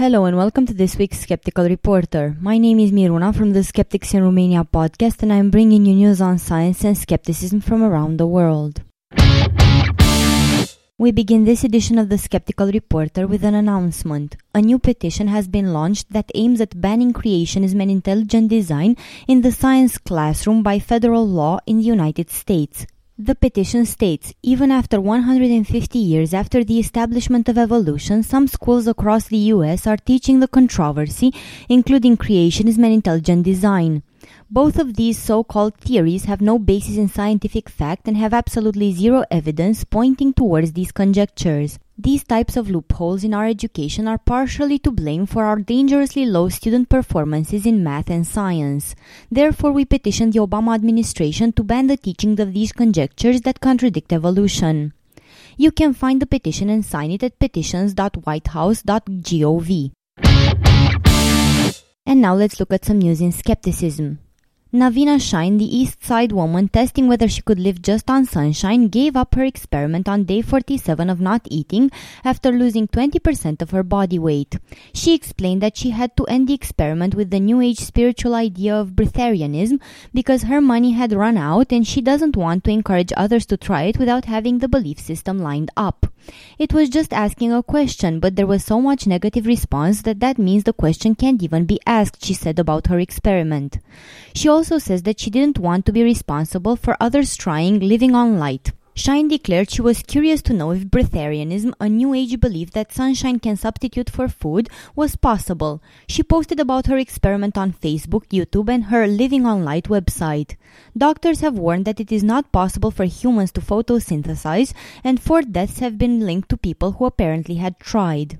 Hello and welcome to this week's Skeptical Reporter. My name is Miruna from the Skeptics in Romania podcast and I'm bringing you news on science and skepticism from around the world. We begin this edition of the Skeptical Reporter with an announcement. A new petition has been launched that aims at banning creationism and intelligent design in the science classroom by federal law in the United States. The petition states even after 150 years after the establishment of evolution, some schools across the US are teaching the controversy, including creationism and intelligent design. Both of these so called theories have no basis in scientific fact and have absolutely zero evidence pointing towards these conjectures. These types of loopholes in our education are partially to blame for our dangerously low student performances in math and science. Therefore, we petition the Obama administration to ban the teaching of these conjectures that contradict evolution. You can find the petition and sign it at petitions.whitehouse.gov. And now let's look at some news in skepticism. Naveena Shine, the East Side woman testing whether she could live just on sunshine, gave up her experiment on day 47 of not eating after losing 20% of her body weight. She explained that she had to end the experiment with the New Age spiritual idea of breatharianism because her money had run out and she doesn't want to encourage others to try it without having the belief system lined up. It was just asking a question, but there was so much negative response that that means the question can't even be asked, she said about her experiment. She also says that she didn't want to be responsible for others trying living on light. Shine declared she was curious to know if breatharianism, a new age belief that sunshine can substitute for food, was possible. She posted about her experiment on Facebook, YouTube, and her Living on Light website. Doctors have warned that it is not possible for humans to photosynthesize, and four deaths have been linked to people who apparently had tried.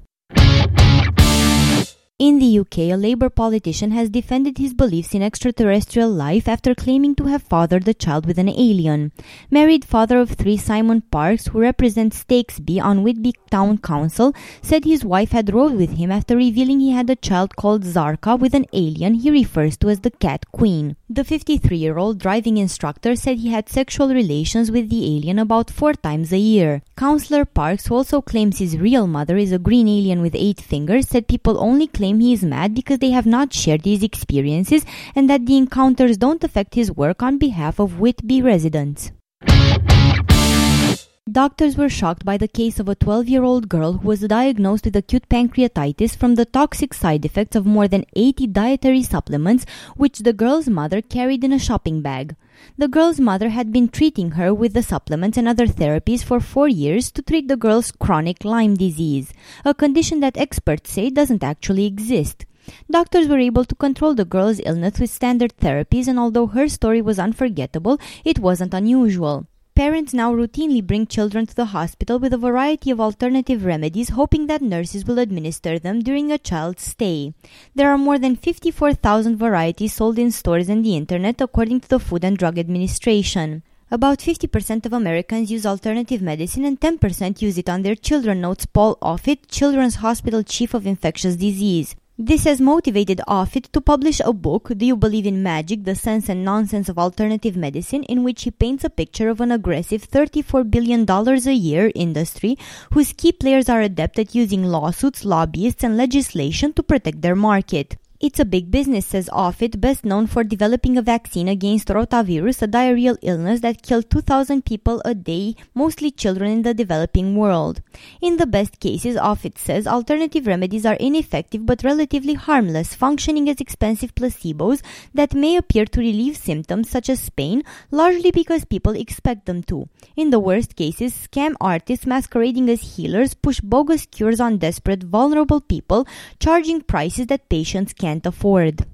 In the UK, a Labour politician has defended his beliefs in extraterrestrial life after claiming to have fathered a child with an alien. Married father of three Simon Parkes, who represents Stakesby on Whitby Town Council, said his wife had rode with him after revealing he had a child called Zarka with an alien he refers to as the Cat Queen. The 53 year old driving instructor said he had sexual relations with the alien about four times a year. Councillor Parkes, who also claims his real mother is a green alien with eight fingers, said people only claim he is mad because they have not shared his experiences and that the encounters don't affect his work on behalf of Whitby residents. Doctors were shocked by the case of a 12 year old girl who was diagnosed with acute pancreatitis from the toxic side effects of more than 80 dietary supplements which the girl's mother carried in a shopping bag. The girl's mother had been treating her with the supplements and other therapies for four years to treat the girl's chronic Lyme disease, a condition that experts say doesn't actually exist. Doctors were able to control the girl's illness with standard therapies, and although her story was unforgettable, it wasn't unusual. Parents now routinely bring children to the hospital with a variety of alternative remedies, hoping that nurses will administer them during a child's stay. There are more than 54,000 varieties sold in stores and the internet, according to the Food and Drug Administration. About 50% of Americans use alternative medicine and 10% use it on their children, notes Paul Offit, Children's Hospital Chief of Infectious Disease. This has motivated Offit to publish a book, Do You Believe in Magic? The Sense and Nonsense of Alternative Medicine, in which he paints a picture of an aggressive $34 billion a year industry whose key players are adept at using lawsuits, lobbyists, and legislation to protect their market. It's a big business, says Offit, best known for developing a vaccine against rotavirus, a diarrheal illness that killed 2,000 people a day, mostly children in the developing world. In the best cases, Offit says alternative remedies are ineffective but relatively harmless, functioning as expensive placebos that may appear to relieve symptoms such as pain, largely because people expect them to. In the worst cases, scam artists masquerading as healers push bogus cures on desperate, vulnerable people, charging prices that patients can't can't afford.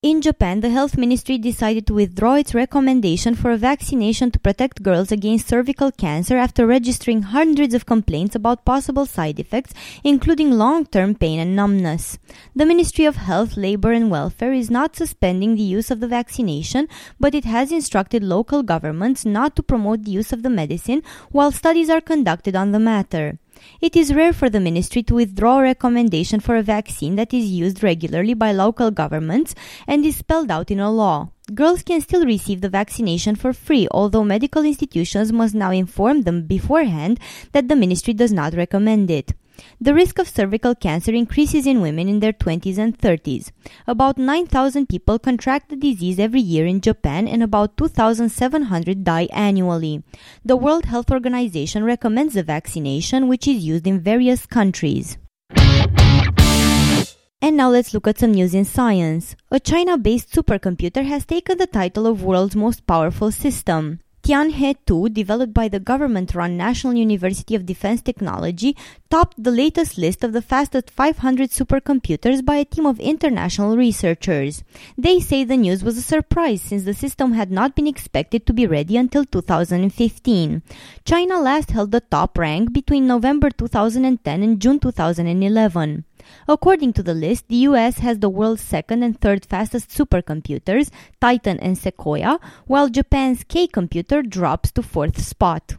In Japan, the health ministry decided to withdraw its recommendation for a vaccination to protect girls against cervical cancer after registering hundreds of complaints about possible side effects, including long term pain and numbness. The Ministry of Health, Labor and Welfare is not suspending the use of the vaccination, but it has instructed local governments not to promote the use of the medicine while studies are conducted on the matter. It is rare for the ministry to withdraw a recommendation for a vaccine that is used regularly by local governments and is spelled out in a law. Girls can still receive the vaccination for free, although medical institutions must now inform them beforehand that the ministry does not recommend it. The risk of cervical cancer increases in women in their 20s and 30s. About 9,000 people contract the disease every year in Japan and about 2,700 die annually. The World Health Organization recommends the vaccination, which is used in various countries. And now let's look at some news in science. A China-based supercomputer has taken the title of world's most powerful system. Tianhe 2, developed by the government-run National University of Defense Technology, topped the latest list of the fastest 500 supercomputers by a team of international researchers. They say the news was a surprise since the system had not been expected to be ready until 2015. China last held the top rank between November 2010 and June 2011. According to the list, the US has the world's second and third fastest supercomputers, Titan and Sequoia, while Japan's K computer drops to fourth spot.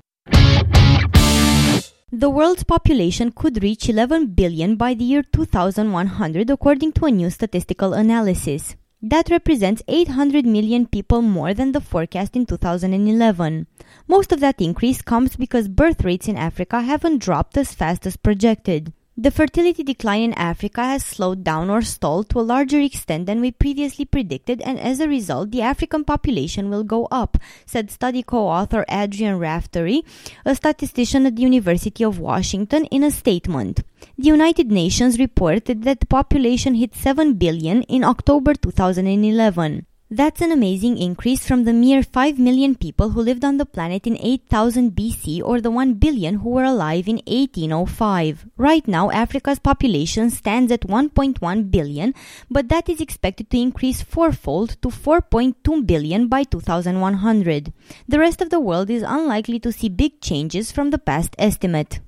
The world's population could reach 11 billion by the year 2100 according to a new statistical analysis. That represents 800 million people more than the forecast in 2011. Most of that increase comes because birth rates in Africa haven't dropped as fast as projected. The fertility decline in Africa has slowed down or stalled to a larger extent than we previously predicted, and as a result, the African population will go up, said study co author Adrian Raftery, a statistician at the University of Washington, in a statement. The United Nations reported that the population hit 7 billion in October 2011. That's an amazing increase from the mere 5 million people who lived on the planet in 8000 BC or the 1 billion who were alive in 1805. Right now, Africa's population stands at 1.1 billion, but that is expected to increase fourfold to 4.2 billion by 2100. The rest of the world is unlikely to see big changes from the past estimate.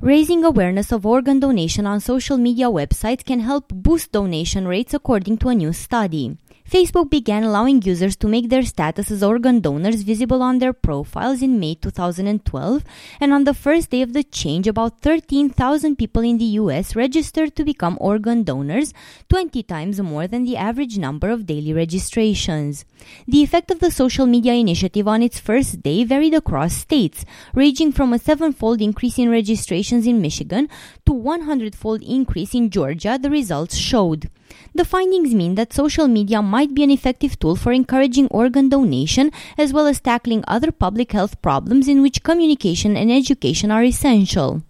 Raising awareness of organ donation on social media websites can help boost donation rates according to a new study. Facebook began allowing users to make their status as organ donors visible on their profiles in May 2012, and on the first day of the change, about 13,000 people in the US registered to become organ donors, 20 times more than the average number of daily registrations. The effect of the social media initiative on its first day varied across states, ranging from a seven-fold increase in registrations in Michigan to 100-fold increase in Georgia, the results showed. The findings mean that social media might be an effective tool for encouraging organ donation as well as tackling other public health problems in which communication and education are essential.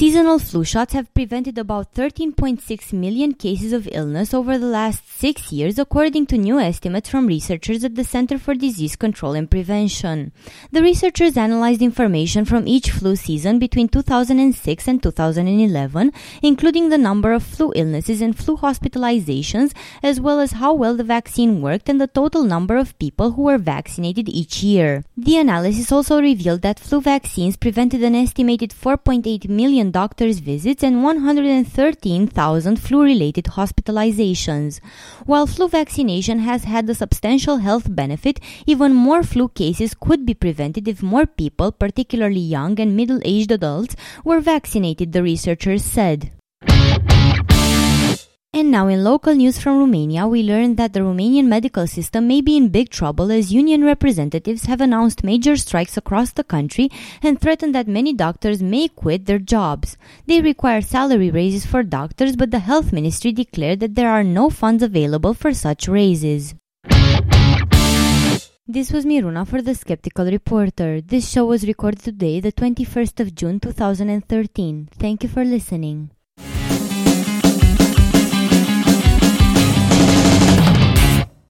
Seasonal flu shots have prevented about 13.6 million cases of illness over the last six years, according to new estimates from researchers at the Center for Disease Control and Prevention. The researchers analyzed information from each flu season between 2006 and 2011, including the number of flu illnesses and flu hospitalizations, as well as how well the vaccine worked and the total number of people who were vaccinated each year. The analysis also revealed that flu vaccines prevented an estimated 4.8 million doctor's visits and 113,000 flu-related hospitalizations. While flu vaccination has had a substantial health benefit, even more flu cases could be prevented if more people, particularly young and middle-aged adults, were vaccinated, the researchers said. And now in local news from Romania, we learned that the Romanian medical system may be in big trouble as union representatives have announced major strikes across the country and threatened that many doctors may quit their jobs. They require salary raises for doctors, but the health ministry declared that there are no funds available for such raises. This was Miruna for the Skeptical Reporter. This show was recorded today, the 21st of June 2013. Thank you for listening.